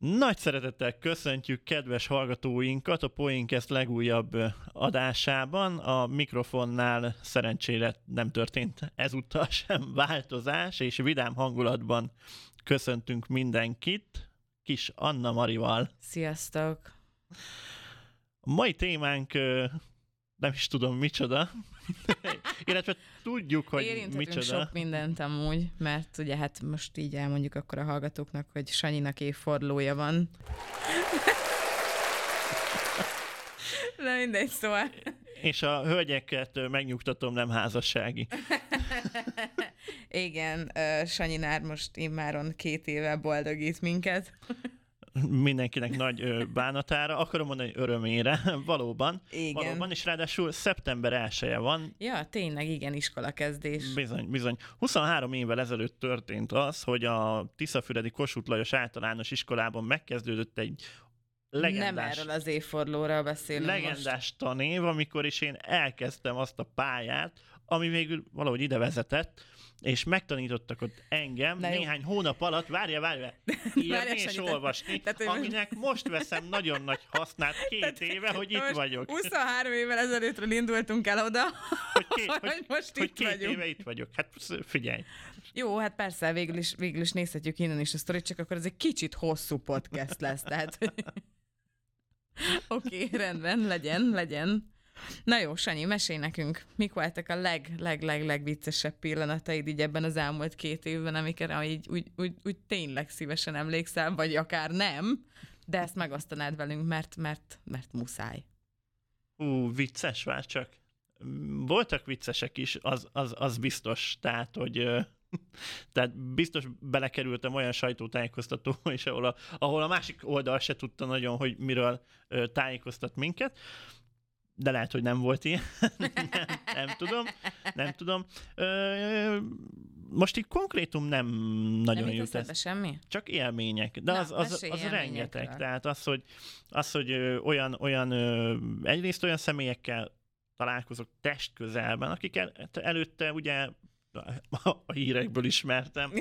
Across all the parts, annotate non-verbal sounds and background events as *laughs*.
Nagy szeretettel köszöntjük kedves hallgatóinkat a Poinkest legújabb adásában. A mikrofonnál szerencsére nem történt ezúttal *laughs* sem változás, és vidám hangulatban köszöntünk mindenkit. Kis Anna Marival. Sziasztok! A mai témánk nem is tudom micsoda, *laughs* illetve tudjuk, hogy micsoda. sok mindent amúgy, mert ugye hát most így elmondjuk akkor a hallgatóknak, hogy Sanyinak évfordulója van. *laughs* Na mindegy, szóval. És a hölgyeket megnyugtatom, nem házassági. *laughs* Igen, Sanyinár most immáron két éve boldogít minket mindenkinek nagy bánatára, akarom mondani örömére, *laughs* valóban. Igen. Valóban, és ráadásul szeptember 1 van. Ja, tényleg, igen, iskola kezdés. Bizony, bizony. 23 évvel ezelőtt történt az, hogy a Tiszafüredi Kossuth Lajos általános iskolában megkezdődött egy legendás, Nem erről az évfordulóra beszélünk Legendás most. tanév, amikor is én elkezdtem azt a pályát, ami végül valahogy ide vezetett, és megtanítottak ott engem Na néhány jó. hónap alatt, várja, várja, *laughs* írni és olvasni, tehát, aminek most veszem nagyon nagy hasznát *laughs* két tehát, éve, hogy itt vagyok. 23 évvel ezelőttről indultunk el oda, *laughs* hogy, két, hogy, most hogy itt két vagyunk. éve itt vagyok. Hát figyelj. Jó, hát persze, végül is, végül is nézhetjük innen is a sztorit, csak akkor ez egy kicsit hosszú podcast lesz, tehát... Oké, okay, rendben, legyen, legyen. Na jó, Sanyi, mesélj nekünk, mik voltak a leg, leg, leg, leg pillanataid így ebben az elmúlt két évben, amikre így, úgy, úgy, úgy tényleg szívesen emlékszel, vagy akár nem, de ezt megosztanád velünk, mert, mert, mert muszáj. Ú, vicces már csak. Voltak viccesek is, az, az, az biztos, tehát, hogy *laughs* tehát biztos belekerültem olyan sajtótájékoztató is, ahol a, ahol a másik oldal se tudta nagyon, hogy miről tájékoztat minket de lehet, hogy nem volt ilyen. *laughs* nem, nem tudom, nem tudom. Ö, most így konkrétum nem nagyon nem jut ez. semmi? Csak élmények. De Na, az, az, az, rengeteg. Tehát az, hogy, az, hogy olyan, olyan egyrészt olyan személyekkel találkozok test közelben, akik el, előtte ugye a hírekből ismertem. *laughs*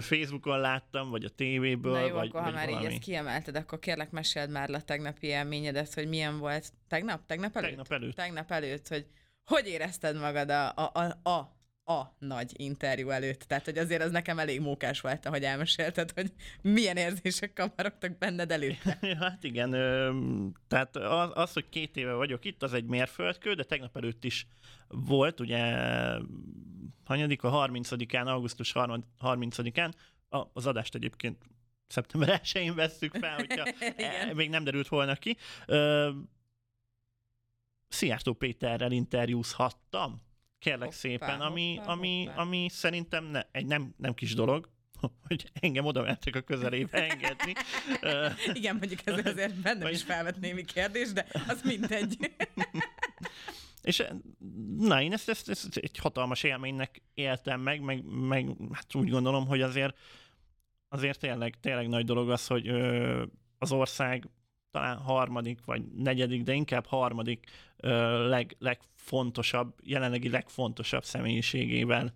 Facebookon láttam, vagy a tévéből, Na jó, vagy, akkor vagy ha már valami. így ezt kiemelted, akkor kérlek meséld már le a tegnapi élményedet, hogy milyen volt. Tegnap? Tegnap előtt? Tegnap előtt. Tegnap előtt, hogy hogy érezted magad a, a, a, a a nagy interjú előtt. Tehát, hogy azért az nekem elég mókás volt, ahogy elmesélted, hogy milyen érzések kamarogtak benned előtte. *laughs* hát igen, tehát az, az, hogy két éve vagyok itt, az egy mérföldkő, de tegnap előtt is volt, ugye hanyadik a 30-án, augusztus 30-án, az adást egyébként szeptember 1-én vesszük fel, hogyha *laughs* e, még nem derült volna ki. Szijjártó Péterrel interjúzhattam, kérlek hoppá, szépen, ami, hoppá, ami, hoppá. ami szerintem ne, egy nem, nem kis dolog, *laughs* hogy engem oda mentek a közelébe engedni. *laughs* Igen, mondjuk ez azért bennem is felvet némi kérdés, de az mindegy. *laughs* És na, én ezt, ezt, ezt egy hatalmas élménynek éltem meg, meg, meg hát úgy gondolom, hogy azért azért tényleg, tényleg nagy dolog az, hogy ö, az ország talán harmadik vagy negyedik, de inkább harmadik ö, leg, legfontosabb, jelenlegi legfontosabb személyiségével.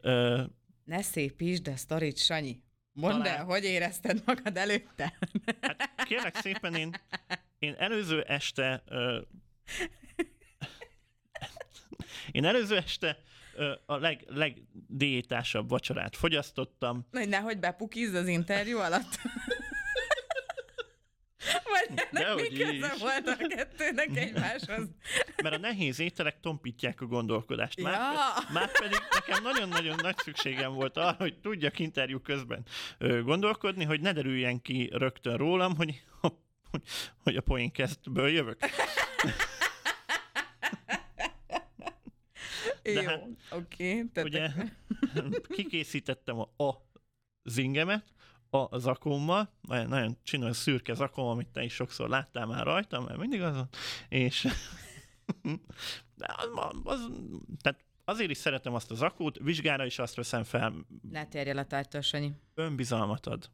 Ö, ne szépítsd a sztorit, Sanyi. Mondd talán... el, hogy érezted magad előtte? Hát kérlek szépen, én, én előző este ö, én előző este a leg, legdiétásabb vacsorát fogyasztottam. Na, nehogy bepukizz az interjú alatt. Ennek mi köze volt a kettőnek egymáshoz? *laughs* Mert a nehéz ételek tompítják a gondolkodást. Már, ja. már pedig nekem nagyon-nagyon nagy szükségem volt arra, hogy tudjak interjú közben gondolkodni, hogy ne derüljen ki rögtön rólam, hogy, hogy, hogy a poénkesztből jövök. De Jó, hát, oké. Okay, ugye kikészítettem a, a zingemet, a zakommal, nagyon, csinos szürke zakom, amit te is sokszor láttál már rajtam, mert mindig azon, és *laughs* de az, az, tehát azért is szeretem azt a zakót, vizsgára is azt veszem fel. Ne térj el a tárgytól, Sanyi. Önbizalmat ad.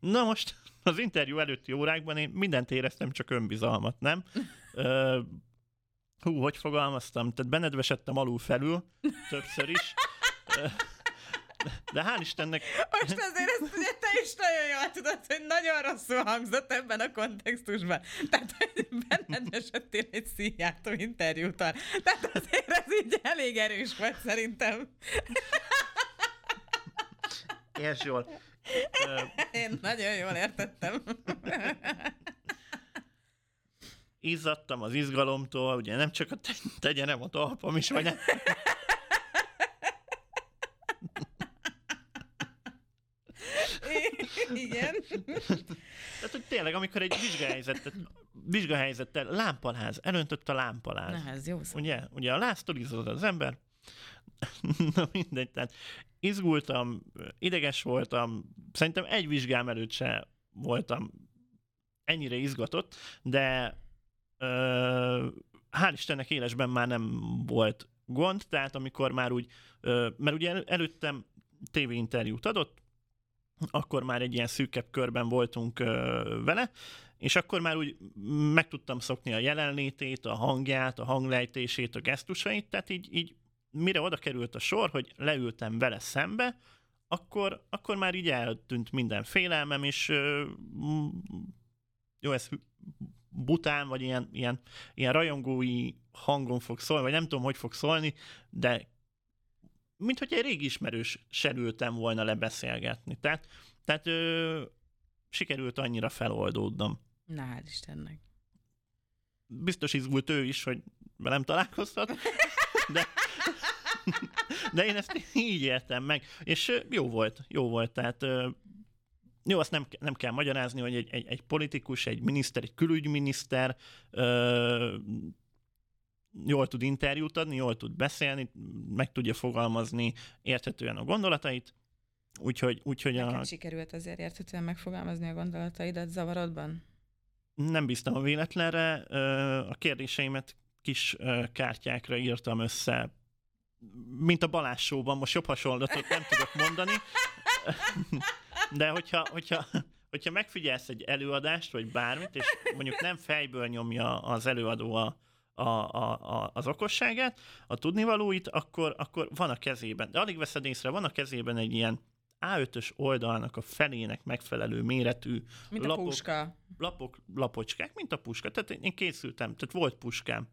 Na most *laughs* az interjú előtti órákban én mindent éreztem, csak önbizalmat, nem? *laughs* Ö, hú, hogy fogalmaztam? Tehát benedvesedtem alul felül, többször is. De hál' Istennek... Most azért ezt ugye te is nagyon jól tudod, hogy nagyon rosszul hangzott ebben a kontextusban. Tehát, hogy benned esettél egy szíjátó interjútal. Tehát azért ez így elég erős volt szerintem. Érts jól. Én nagyon jól értettem. izzadtam az izgalomtól, ugye nem csak a te- tegyenem a talpam is, vagy nem. Igen. *laughs* Tehát, hogy tényleg, amikor egy vizsgahelyzetet, vizsgahelyzettel lámpaláz, elöntött a lámpaláz. Na, ez jó szó. Ugye, ugye a láztól az ember. *laughs* Na mindegy, tehát izgultam, ideges voltam, szerintem egy vizsgám előtt se voltam ennyire izgatott, de ö, hál' Istennek élesben már nem volt gond, tehát amikor már úgy, ö, mert ugye el- előttem tévéinterjút adott, akkor már egy ilyen szűkebb körben voltunk vele, és akkor már úgy meg tudtam szokni a jelenlétét, a hangját, a hanglejtését, a gesztusait, tehát így, így mire oda került a sor, hogy leültem vele szembe, akkor, akkor már így eltűnt minden félelmem, és jó, ez bután, vagy ilyen, ilyen, ilyen rajongói hangon fog szólni, vagy nem tudom, hogy fog szólni, de mint hogy egy régi ismerős ültem volna lebeszélgetni. Tehát, tehát ö, sikerült annyira feloldódnom. Na, hál' Istennek. Biztos izgult ő is, hogy velem találkoztat, de, de én ezt így értem meg. És jó volt, jó volt, tehát jó, azt nem, nem kell magyarázni, hogy egy, egy, egy politikus, egy miniszter, egy külügyminiszter ö, jól tud interjút adni, jól tud beszélni, meg tudja fogalmazni érthetően a gondolatait, úgyhogy, úgyhogy a, sikerült azért érthetően megfogalmazni a gondolataidat zavarodban? nem bíztam a véletlenre, a kérdéseimet kis kártyákra írtam össze, mint a Balázs Show-ban, most jobb hasonlatot nem tudok mondani, de hogyha, hogyha, hogyha megfigyelsz egy előadást, vagy bármit, és mondjuk nem fejből nyomja az előadó a, a, a, a, az okosságát, a tudnivalóit, akkor, akkor van a kezében, de alig veszed észre, van a kezében egy ilyen A5-ös oldalnak a felének megfelelő méretű Mint a lapok, puska. lapok, lapocskák, mint a puska. Tehát én készültem, tehát volt puskám.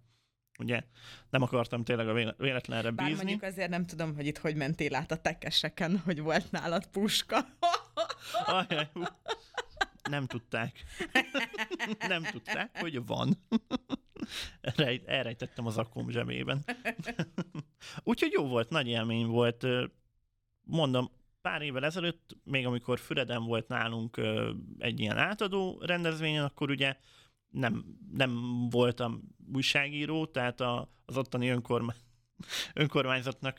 Ugye? Nem akartam tényleg a véle- véletlenre Bár bízni. mondjuk azért nem tudom, hogy itt hogy mentél át a tekeseken, hogy volt nálad puska. Ajaj, hú. Nem tudták. *laughs* Nem tudták, hogy van. *laughs* Rej- Elrejtettem az akkom zsebében. *laughs* Úgyhogy jó volt, nagy élmény volt. Mondom, pár évvel ezelőtt, még amikor Füreden volt nálunk egy ilyen átadó rendezvényen, akkor ugye nem, nem voltam újságíró, tehát az ottani önkormány, *laughs* önkormányzatnak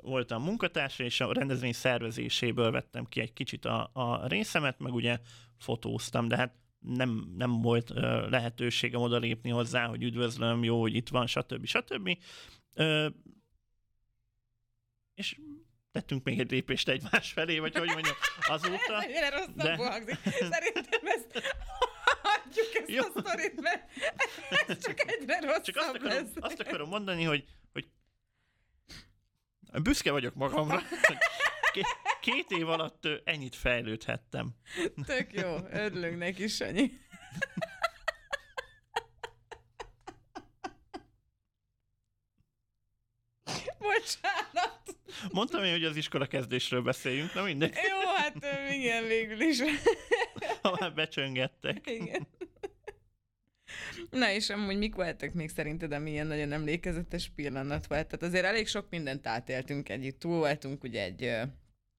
voltam munkatársa, és a rendezvény szervezéséből vettem ki egy kicsit a, a részemet, meg ugye fotóztam, de hát nem, nem volt ö, lehetőségem oda lépni hozzá, hogy üdvözlöm, jó, hogy itt van, stb. stb. Ö, és tettünk még egy lépést egymás felé, vagy hogy mondjam, azóta. *laughs* Mennyire rosszabbul De- hangzik. *laughs* Szerintem ezt hagyjuk ezt Jó. a sztorit, mert ez csak egyre rosszabb Csak azt akarom, lesz. azt akarom mondani, hogy, hogy büszke vagyok magamra, *laughs* két, év alatt ennyit fejlődhettem. Tök jó, örülünk neki, Sanyi. Bocsánat. Mondtam én, hogy az iskola kezdésről beszéljünk, na mindegy, Jó, hát igen, végül is. ha már becsöngettek. Igen. Na és amúgy mik voltak még szerinted, ami ilyen nagyon emlékezetes pillanat volt? Tehát azért elég sok mindent átéltünk együtt. Túl voltunk ugye egy,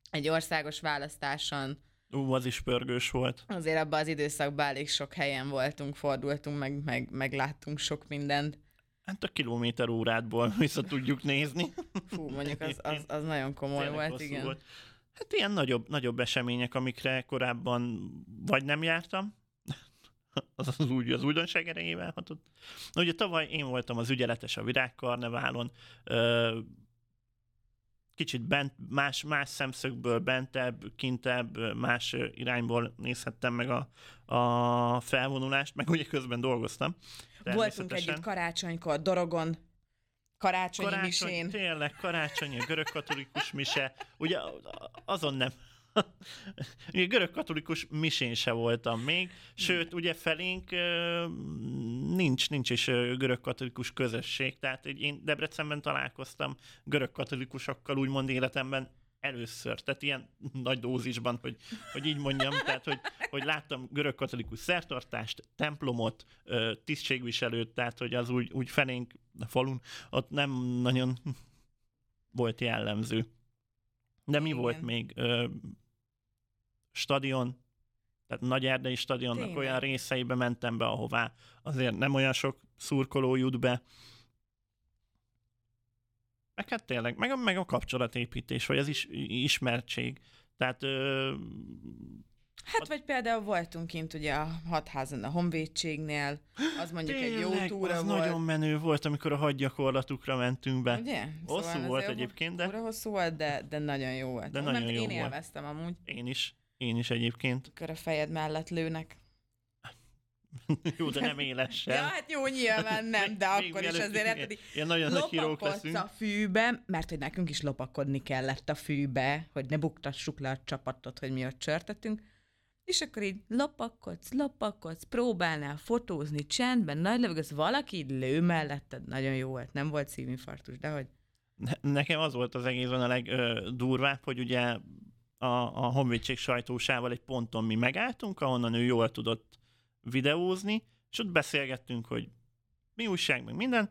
egy országos választáson, Ú, az is pörgős volt. azért abban az időszakban elég sok helyen voltunk, fordultunk, meg, meg, meg láttunk sok mindent. Hát a kilométer órádból *laughs* vissza tudjuk nézni. Fú, mondjuk az, az, az nagyon komoly Tényleg volt, igen. Volt. Hát ilyen nagyobb, nagyobb események, amikre korábban vagy nem jártam, *laughs* az az, úgy, az újdonság erejével hatott. Ugye tavaly én voltam az ügyeletes a virágkarneválon, kicsit bent, más, más szemszögből, bentebb, kintebb, más irányból nézhettem meg a, a felvonulást, meg ugye közben dolgoztam. Voltunk együtt karácsonykor, Dorogon, Karácsonyi karácsony, misén. tényleg karácsonyi, görög katolikus mise, ugye azon nem. Görög katolikus misén se voltam még, sőt, ugye felénk nincs, nincs is görög katolikus közösség, tehát én Debrecenben találkoztam görög katolikusokkal úgymond életemben először, tehát ilyen nagy dózisban, hogy, hogy így mondjam, tehát hogy, hogy láttam görög katolikus szertartást, templomot, tisztségviselőt, tehát hogy az úgy, úgy felénk a falun, ott nem nagyon volt jellemző. De mi Igen. volt még? Stadion, tehát Nagy Erdei stadionnak Tényleg. olyan részeibe mentem be, ahová azért nem olyan sok szurkoló jut be. Meg hát tényleg, meg a, meg a kapcsolatépítés, vagy az is, ismertség. Tehát ö, Hát vagy például voltunk kint ugye a hatházon a honvédségnél, az mondjuk egy jó tényleg, túra az volt. nagyon menő volt, amikor a hadgyakorlatukra mentünk be. Ugye? Hosszú ez volt egyébként, de- hosszú volt, de, de nagyon jó volt. De Mert nagyon jó én volt. élveztem amúgy, Én is, én is egyébként. amikor a fejed mellett lőnek. *laughs* jó, de nem élesen. Ja, hát jó, nyilván nem, de Még akkor is mielőtt azért ilyen- így Ilyen nagyon nagy hírók leszünk. a fűbe, mert hogy nekünk is lopakodni kellett a fűbe, hogy ne buktassuk le a csapatot, hogy mi ott csörtetünk. És akkor így lopakodsz, lopakodsz, próbálnál fotózni csendben, nagy levegőz, valaki így lő melletted, nagyon jó volt, nem volt szívinfarktus, de hogy Ne- Nekem az volt az egészben a legdurvább, hogy ugye a, a honvédség sajtósával egy ponton mi megálltunk, ahonnan ő jól tudott videózni, és ott beszélgettünk, hogy mi újság, meg minden,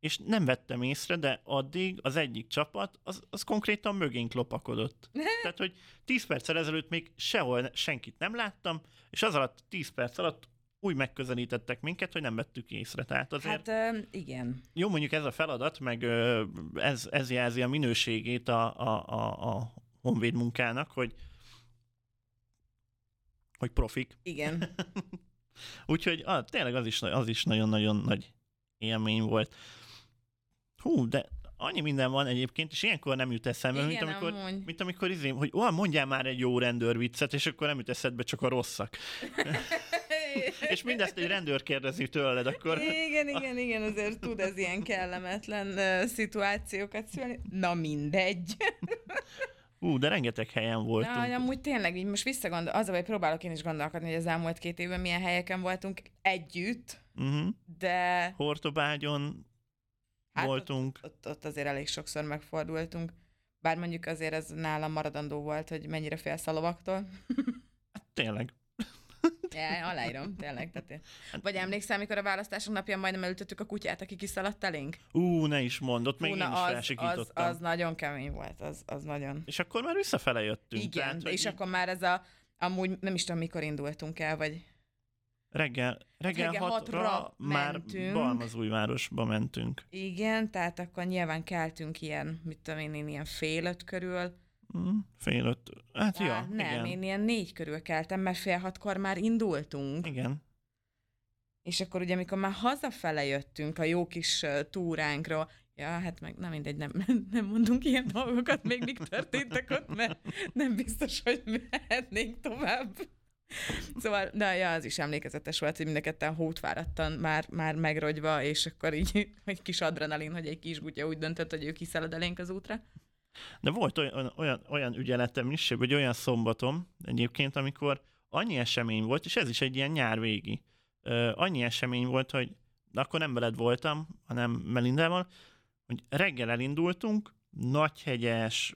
és nem vettem észre, de addig az egyik csapat, az, az konkrétan mögénk lopakodott. *laughs* Tehát, hogy 10 perccel ezelőtt még sehol senkit nem láttam, és az alatt 10 perc alatt úgy megközelítettek minket, hogy nem vettük észre. Tehát azért hát igen. jó, mondjuk ez a feladat, meg ez, ez jelzi a minőségét a, a, a, a honvéd munkának, hogy hogy profik. Igen. *laughs* Úgyhogy ah, tényleg az is, az is nagyon-nagyon nagy élmény volt. Hú, de annyi minden van egyébként, és ilyenkor nem jut eszembe, mint Igen, amikor, amúgy. mint amikor izé, hogy olyan mondjál már egy jó rendőrviccet, és akkor nem jut eszedbe csak a rosszak. *laughs* És mindezt egy rendőr kérdezi tőled, akkor Igen, igen, igen, azért tud ez ilyen kellemetlen uh, szituációkat szülni. Na mindegy. Ú, de rengeteg helyen voltunk. Na, hogy amúgy tényleg, így most visszagondol, az baj, próbálok én is gondolkodni, hogy az elmúlt két évben milyen helyeken voltunk együtt, Uh-huh. de Hortobágyon Hát voltunk. ott, ott azért elég sokszor megfordultunk. Bár mondjuk azért ez nálam maradandó volt, hogy mennyire félsz a lovaktól. *laughs* Tényleg. Ja, aláírom, tényleg. Tehát én... Vagy emlékszel, amikor a választások napján majdnem elütöttük a kutyát, aki kiszaladt elénk? Ú, ne is mondott, még Fú, én is az, az, az nagyon kemény volt, az, az nagyon. És akkor már visszafele jöttünk. Igen, tehát, és így akkor már ez a, amúgy nem is tudom, mikor indultunk el, vagy Reggel, reggel, reggel hatra, hatra már mentünk. Balmazújvárosba mentünk. igen, tehát akkor nyilván keltünk ilyen, mit tudom én ilyen fél öt körül. Mm, fél öt. Hát Á, ja, nem, igen. én ilyen négy körül keltem, mert fél hatkor már indultunk. Igen. És akkor ugye, amikor már hazafele jöttünk a jó kis túránkról, ja, hát meg nem mindegy, nem, *laughs* nem mondunk ilyen dolgokat, még mik történtek ott, mert nem biztos, hogy mehetnénk tovább. Szóval, de ja, az is emlékezetes volt, hogy mind a ketten hótvárattan már, már megrogyva, és akkor így egy kis adrenalin, hogy egy kis gutya úgy döntött, hogy ő kiszalad elénk az útra. De volt olyan, olyan, olyan ügyeletem is, vagy olyan szombatom egyébként, amikor annyi esemény volt, és ez is egy ilyen nyár végi, annyi esemény volt, hogy akkor nem veled voltam, hanem Melindával, hogy reggel elindultunk, Nagyhegyes,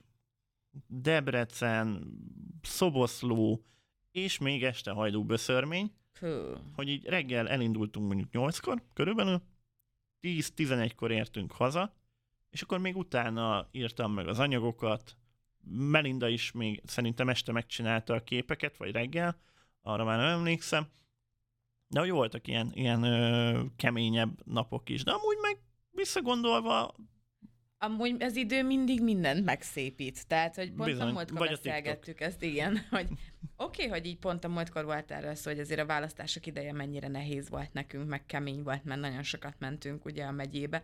Debrecen, Szoboszló, és még este hajdúböszörmény, Hú. hogy így reggel elindultunk mondjuk 8-kor körülbelül, 10-11-kor értünk haza, és akkor még utána írtam meg az anyagokat, Melinda is még szerintem este megcsinálta a képeket, vagy reggel, arra már nem emlékszem, de hogy voltak ilyen, ilyen ö, keményebb napok is, de amúgy meg visszagondolva, Amúgy az idő mindig mindent megszépít. Tehát, hogy pont Bizony. a múltkor Vagy a beszélgettük ezt, igen, *laughs* hogy oké, okay, hogy így pont a múltkor volt erről szó, hogy azért a választások ideje mennyire nehéz volt nekünk, meg kemény volt, mert nagyon sokat mentünk ugye a megyébe.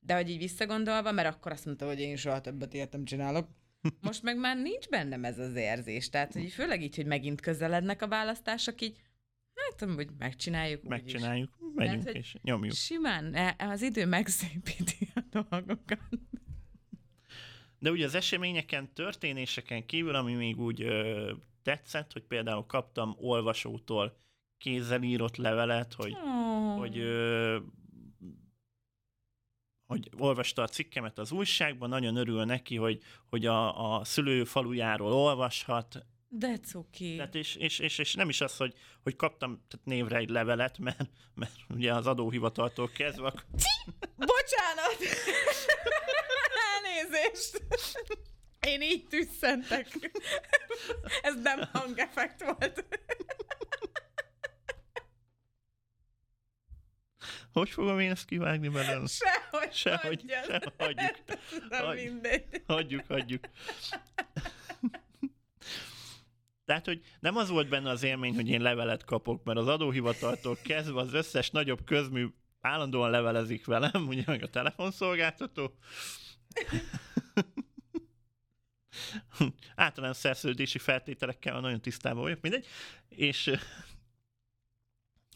De hogy így visszagondolva, mert akkor azt mondta, hogy én soha többet ilyet nem csinálok. Most meg már nincs bennem ez az érzés. Tehát, hogy főleg így, hogy megint közelednek a választások, így hát, hogy megcsináljuk. úgyis. megcsináljuk, megyünk hogy és nyomjuk. Simán, e- az idő megszépíti a dolgokat. De ugye az eseményeken, történéseken kívül, ami még úgy ö, tetszett, hogy például kaptam olvasótól kézzel írott levelet, hogy, Oh. hogy, ö, hogy olvasta a cikkemet az újságban, nagyon örül neki, hogy, hogy a, a szülő falujáról olvashat, De cuki. tehát és, és, és, és, nem is az, hogy, hogy kaptam tehát névre egy levelet, mert, mert ugye az adóhivataltól kezdve, akkor Bocsánat! Elnézést! Én így tüsszentek. Ez nem hangeffekt volt. Hogy fogom én ezt kivágni belőle? Sehogy, Sehogy, sehogy, hagyjuk. *laughs* Nem Hagy- mindegy. Hagyjuk, hagyjuk. Tehát, hogy nem az volt benne az élmény, hogy én levelet kapok, mert az adóhivataltól kezdve az összes nagyobb közmű állandóan levelezik velem, ugye meg a telefonszolgáltató. Általános szerződési feltételekkel nagyon tisztában vagyok, mindegy. És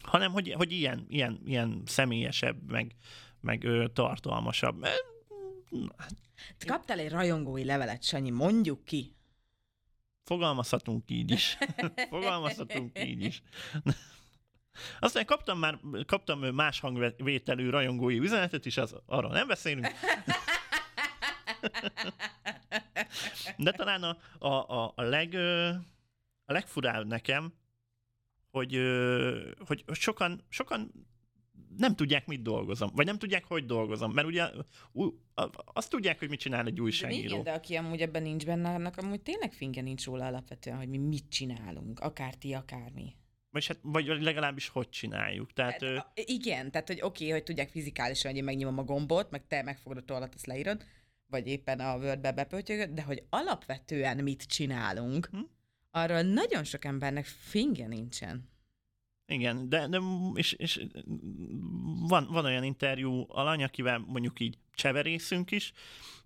hanem, hogy, hogy ilyen, ilyen, ilyen személyesebb, meg, meg ö, tartalmasabb. Mert, Te kaptál egy rajongói levelet, Sanyi, mondjuk ki. Fogalmazhatunk így is. *laughs* Fogalmazhatunk így is. Aztán kaptam már kaptam más hangvételű rajongói üzenetet is, az, arról nem beszélünk. De talán a, a, a, a, leg, a legfurább nekem, hogy, ö, hogy sokan, sokan nem tudják, mit dolgozom, vagy nem tudják, hogy dolgozom, mert ugye azt tudják, hogy mit csinál egy De újságíró. igen, de aki amúgy ebben nincs benne, annak amúgy tényleg finge nincs róla alapvetően, hogy mi mit csinálunk, akár ti, akármi. Vagy, hát, vagy legalábbis hogy csináljuk. Tehát, ö, Hát, a- igen, tehát hogy oké, hogy tudják fizikálisan, hogy én megnyomom a gombot, meg te megfogod a tollat, azt leírod, vagy éppen a Wordbe de hogy alapvetően mit csinálunk, Hm? Arról nagyon sok embernek finge nincsen. Igen, de, de és, és van, van olyan interjú alany, akivel mondjuk így cseverészünk is,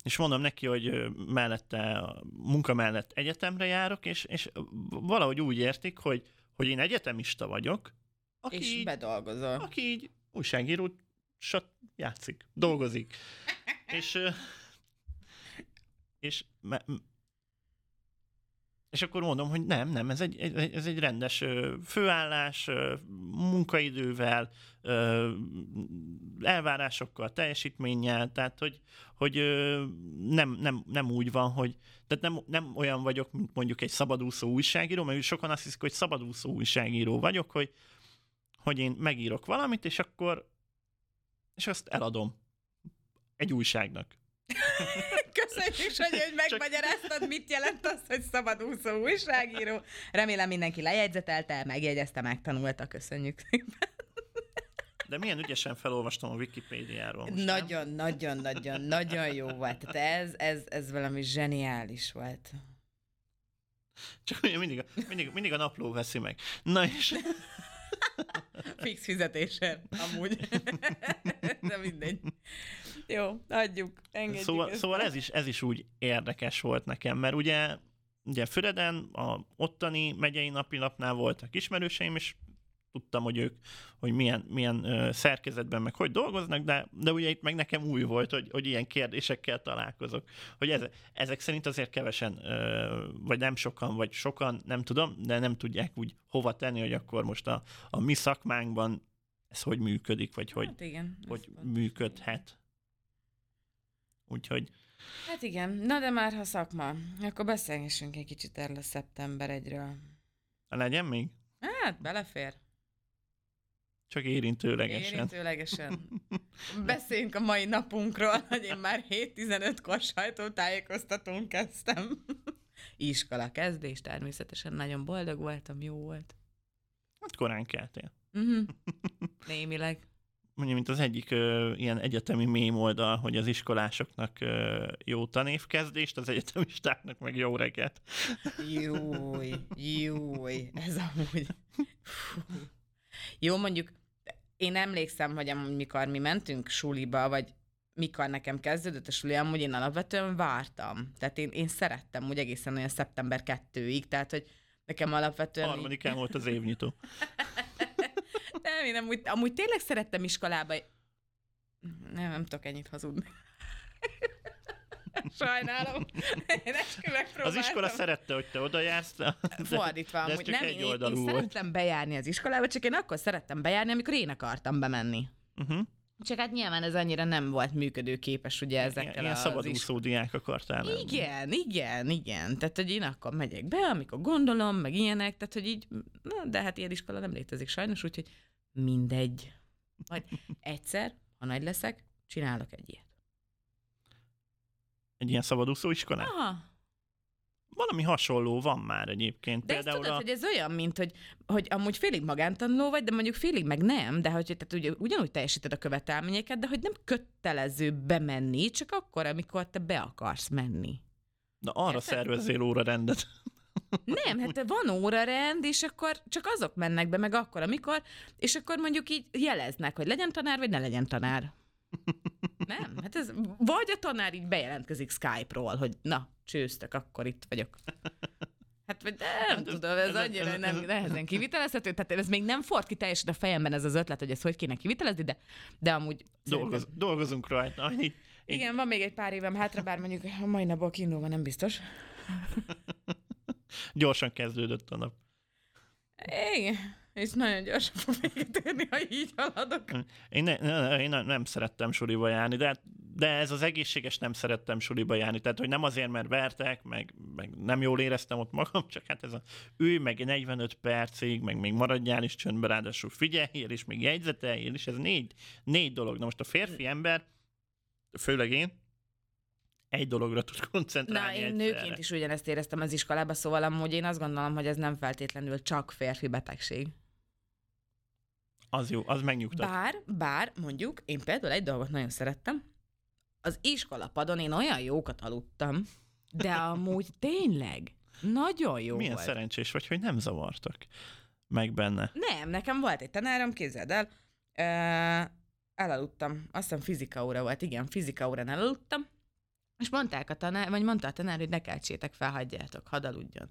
és mondom neki, hogy mellette, munka mellett egyetemre járok, és, és valahogy úgy értik, hogy, hogy én egyetemista vagyok, aki, és így, bedolgozol. aki így újságíró játszik, dolgozik. *laughs* és, és és akkor mondom, hogy nem, nem, ez egy, ez egy rendes főállás, munkaidővel, elvárásokkal, teljesítménnyel, tehát hogy, hogy nem, nem, nem úgy van, hogy tehát nem, nem olyan vagyok, mint mondjuk egy szabadúszó újságíró, mert sokan azt hiszik, hogy szabadúszó újságíró vagyok, hogy, hogy én megírok valamit, és akkor és azt eladom egy újságnak. *laughs* Köszönjük, Sanyi, hogy megmagyaráztad, mit jelent az, hogy szabadúszó újságíró. Remélem mindenki lejegyzetelte, megjegyezte, megtanulta. Köszönjük szépen. De milyen ügyesen felolvastam a Wikipédiáról most, nem? Nagyon, nagyon, nagyon, nagyon jó volt. Tehát ez, ez, ez valami zseniális volt. Csak ugye mindig a, mindig, mindig a napló veszi meg. Na és Fix fizetésen, amúgy. De mindegy. Jó, adjuk, engedjük szóval, ezt. szóval ez, is, ez is úgy érdekes volt nekem, mert ugye, ugye Füreden, a ottani megyei napilapnál voltak ismerőseim, és tudtam, hogy ők, hogy milyen, milyen ö, szerkezetben, meg hogy dolgoznak, de, de ugye itt meg nekem új volt, hogy, hogy ilyen kérdésekkel találkozok. Hogy ez, ezek szerint azért kevesen, ö, vagy nem sokan, vagy sokan, nem tudom, de nem tudják úgy hova tenni, hogy akkor most a, a mi szakmánkban ez hogy működik, vagy hogy, Hát igen. hogy ez pont. működhet. Úgyhogy Hát igen, na de már ha szakma, akkor beszélgessünk egy kicsit erről a szeptember egyről. legyen még? Hát, belefér. Csak érintőlegesen. Érintőlegesen. *laughs* Beszéljünk a mai napunkról, hogy én már 7.15-kor sajtótájékoztatón kezdtem. Iskola kezdés, természetesen nagyon boldog voltam, jó volt. Hát korán keltél. Uh-huh. *laughs* Némileg. Mondja, mint az egyik ö, ilyen egyetemi mém oldal, hogy az iskolásoknak ö, jó tanévkezdést, az egyetemistáknak meg jó reggelt. Júj, júj, ez amúgy... Fú. Jó, mondjuk én emlékszem, hogy amúgy mikor mi mentünk suliba, vagy mikor nekem kezdődött a suli, amúgy én alapvetően vártam. Tehát én, én szerettem úgy egészen olyan szeptember 2-ig, tehát hogy nekem alapvetően... így- Harmadikán volt az évnyitó. *laughs* Nem, én amúgy, amúgy tényleg szerettem iskolába. Nem, nem tudok ennyit hazudni. *laughs* Sajnálom. Én eskü Az iskola szerette, hogy te oda jársz. De, Fordítva, de ez amúgy csak nem, egy én, én szerettem bejárni az iskolába, csak én akkor szerettem bejárni, amikor én akartam bemenni. Uh-huh. Csak hát nyilván ez annyira nem volt működőképes ugye ezekkel Ilyen, ilyen az szabadúszó diák akartál lenni. Igen, igen, igen. Tehát, hogy én akkor megyek be, amikor gondolom, meg ilyenek, tehát, hogy így, na, de hát ilyen iskola nem létezik sajnos, úgyhogy mindegy. Majd egyszer, ha nagy leszek, csinálok egy ilyet. Egy ilyen szabadúszó iskolát? Aha. Valami hasonló van már egyébként. De Például tudod, a... hogy ez olyan, mint hogy, hogy amúgy félig magántanuló vagy, de mondjuk félig meg nem, de hogy tehát ugye, ugyanúgy teljesíted a követelményeket, de hogy nem kötelező bemenni, csak akkor, amikor te be akarsz menni. Na arra Érted? szervezzél óra rendet. Nem, hát van órarend, és akkor csak azok mennek be, meg akkor, amikor, és akkor mondjuk így jeleznek, hogy legyen tanár, vagy ne legyen tanár. Nem, hát ez, vagy a tanár így bejelentkezik Skype-ról, hogy na, csőztök, akkor itt vagyok. Hát vagy nem Hát tudom, ez annyira nem, nehezen kivitelezhető, tehát ez még nem ford ki teljesen a fejemben ez az ötlet, hogy ezt hogy kéne kivitelezni, de, de amúgy Dolgoz, szerintem- dolgozunk rajta. *laughs* Így Igen, van még egy pár évem hátra, bár mondjuk a mai napból kiindulva nem biztos. *laughs* gyorsan kezdődött a nap. Igen, és nagyon gyorsan fog véget érni, ha így haladok. Én, ne, ne, én nem, szerettem suliba járni, de, de ez az egészséges nem szerettem suliba járni. Tehát, hogy nem azért, mert vertek, meg, meg nem jól éreztem ott magam, csak hát ez a ülj meg 45 percig, meg még maradjál is csöndbe, ráadásul figyeljél, és még jegyzeteljél, és ez négy, négy dolog. Na most a férfi ember, főleg én, egy dologra tud Na, koncentrálni én egyszerre. nőként is ugyanezt éreztem az iskolában, szóval amúgy én azt gondolom, hogy ez nem feltétlenül csak férfi betegség. Az jó, az megnyugtat. Bár, bár mondjuk, én például egy dolgot nagyon szerettem, az iskolapadon én olyan jókat aludtam, de *laughs* amúgy tényleg nagyon jó Milyen volt. szerencsés vagy, hogy nem zavartak meg benne. Nem, nekem volt egy tanárom, képzeld el, elaludtam, azt hiszem fizika óra volt, igen, fizika órán elaludtam, és mondták a tanár, vagy mondta a tanár, hogy ne keltsétek fel, hagyjátok, hadd aludjon.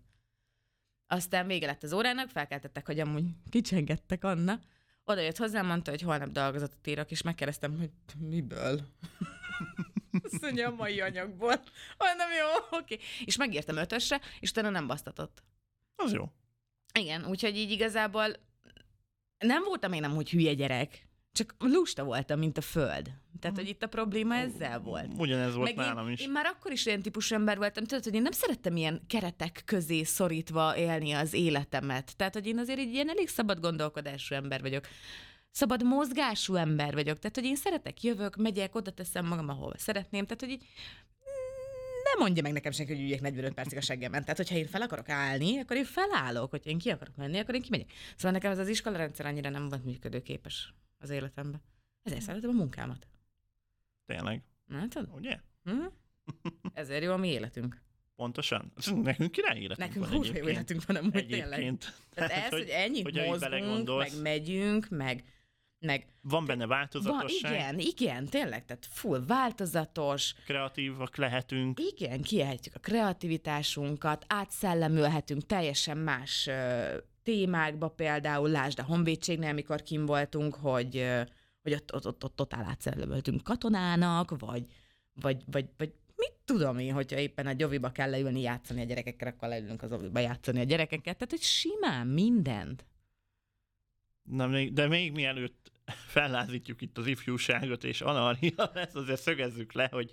Aztán vége lett az órának, felkeltettek, hogy amúgy kicsengettek Anna. Oda jött hozzám, mondta, hogy holnap dolgozatot írok, és megkérdeztem, hogy miből? *laughs* Azt mondja, a mai anyagból. Mondom, jó, oké. És megírtam ötösre, és utána nem basztatott. Az jó. Igen, úgyhogy így igazából nem voltam én amúgy hülye gyerek, csak lusta voltam, mint a föld. Tehát, hogy itt a probléma ezzel volt. Ugyanez volt Meg nálam én, is. én már akkor is olyan típusú ember voltam, tudod, hogy én nem szerettem ilyen keretek közé szorítva élni az életemet. Tehát, hogy én azért egy ilyen elég szabad gondolkodású ember vagyok. Szabad mozgású ember vagyok. Tehát, hogy én szeretek, jövök, megyek, oda teszem magam, ahol szeretném. Tehát, hogy így nem mondja meg nekem senki, hogy üljek 45 percig a seggemen. Tehát, hogyha én fel akarok állni, akkor én felállok. Hogyha én ki akarok menni, akkor én kimegyek. Szóval nekem ez az iskolarendszer annyira nem volt működőképes az életemben. Ezért szeretem a munkámat. Tényleg. Tudod? Ugye? Hm? Ezért jó a mi életünk. Pontosan. Nekünk király életünk Nekünk van egyébként. életünk van amúgy tényleg. Egyébként. Tehát *laughs* ez, hogy ennyit hogyha így mozgunk, meg megyünk, meg, meg Van benne van, változatosság, igen, igen, tényleg, tehát full változatos, kreatívak lehetünk. igen, kiejtjük a kreativitásunkat, átszellemülhetünk teljesen más témákba, például lásd a honvédségnél, amikor kim voltunk, hogy, hogy ott, ott, ott, ott totál átszellemültünk katonának, vagy, vagy, vagy, vagy mit tudom én, hogyha éppen a gyoviba kell leülni játszani a gyerekekkel, akkor leülünk az oviba játszani a gyerekekkel, tehát hogy simán mindent. Na, de még mielőtt fellázítjuk itt az ifjúságot és anarchia *laughs* lesz, azért szögezzük le, hogy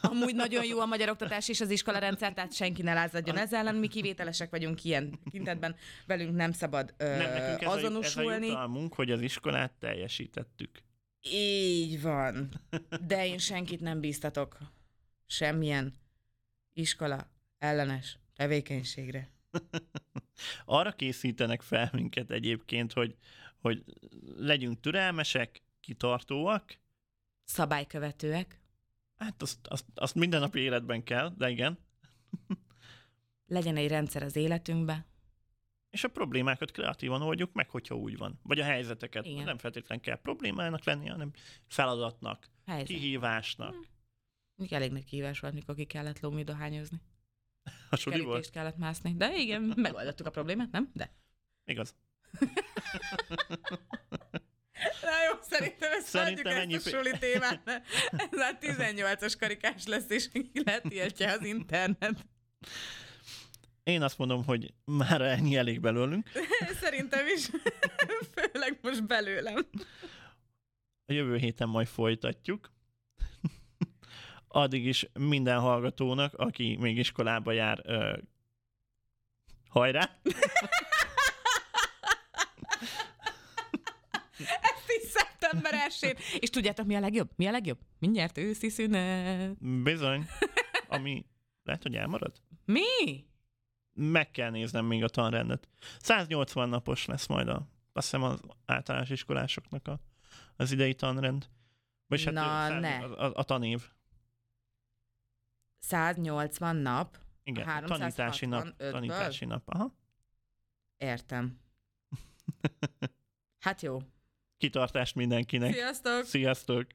Amúgy nagyon jó a magyar oktatás és az iskola rendszer, tehát senki ne lázadjon ezzel ellen, mi kivételesek vagyunk ilyen kintetben, velünk nem szabad ö, nem, nekünk ez a, ez a azonosulni. hogy az iskolát teljesítettük. Így van. De én senkit nem bíztatok semmilyen iskola ellenes tevékenységre. *laughs* Arra készítenek fel minket egyébként, hogy, hogy legyünk türelmesek, kitartóak, Szabálykövetőek, hát azt, azt, azt mindennapi életben kell, de igen, legyen egy rendszer az életünkbe. és a problémákat kreatívan oldjuk meg, hogyha úgy van. Vagy a helyzeteket. Igen. Nem feltétlen kell problémának lenni, hanem feladatnak, Helyzet. kihívásnak. Mondjuk elég nagy kihívás volt, mikor ki kellett lómi dohányozni. *laughs* A? Kerítést kellett mászni. De igen, megoldottuk a problémát, nem? De. Igaz. Na jó, Szerintem ezt Szerintem ennyi ezt a suli témát, mert ez már 18-as karikás lesz, és letiltja az internet. Én azt mondom, hogy már ennyi elég belőlünk. *laughs* Szerintem is, *laughs* főleg most belőlem. A jövő héten majd folytatjuk. Addig is minden hallgatónak, aki még iskolába jár, ö, hajrá! *laughs* Ezt 1 És tudjátok, mi a legjobb? Mi a legjobb? Mindjárt őszi szünet. Bizony. *laughs* Ami lehet, hogy elmarad? Mi? Meg kell néznem még a tanrendet. 180 napos lesz majd a, azt hiszem az általános iskolásoknak a, az idei tanrend. Vagyis hát Na, száz- ne. A, a, a tanév. 180 nap? Igen, A a tanítási nap. 365-ből? Tanítási nap. Aha. Értem. *laughs* Hát jó. Kitartást mindenkinek. Sziasztok! Sziasztok!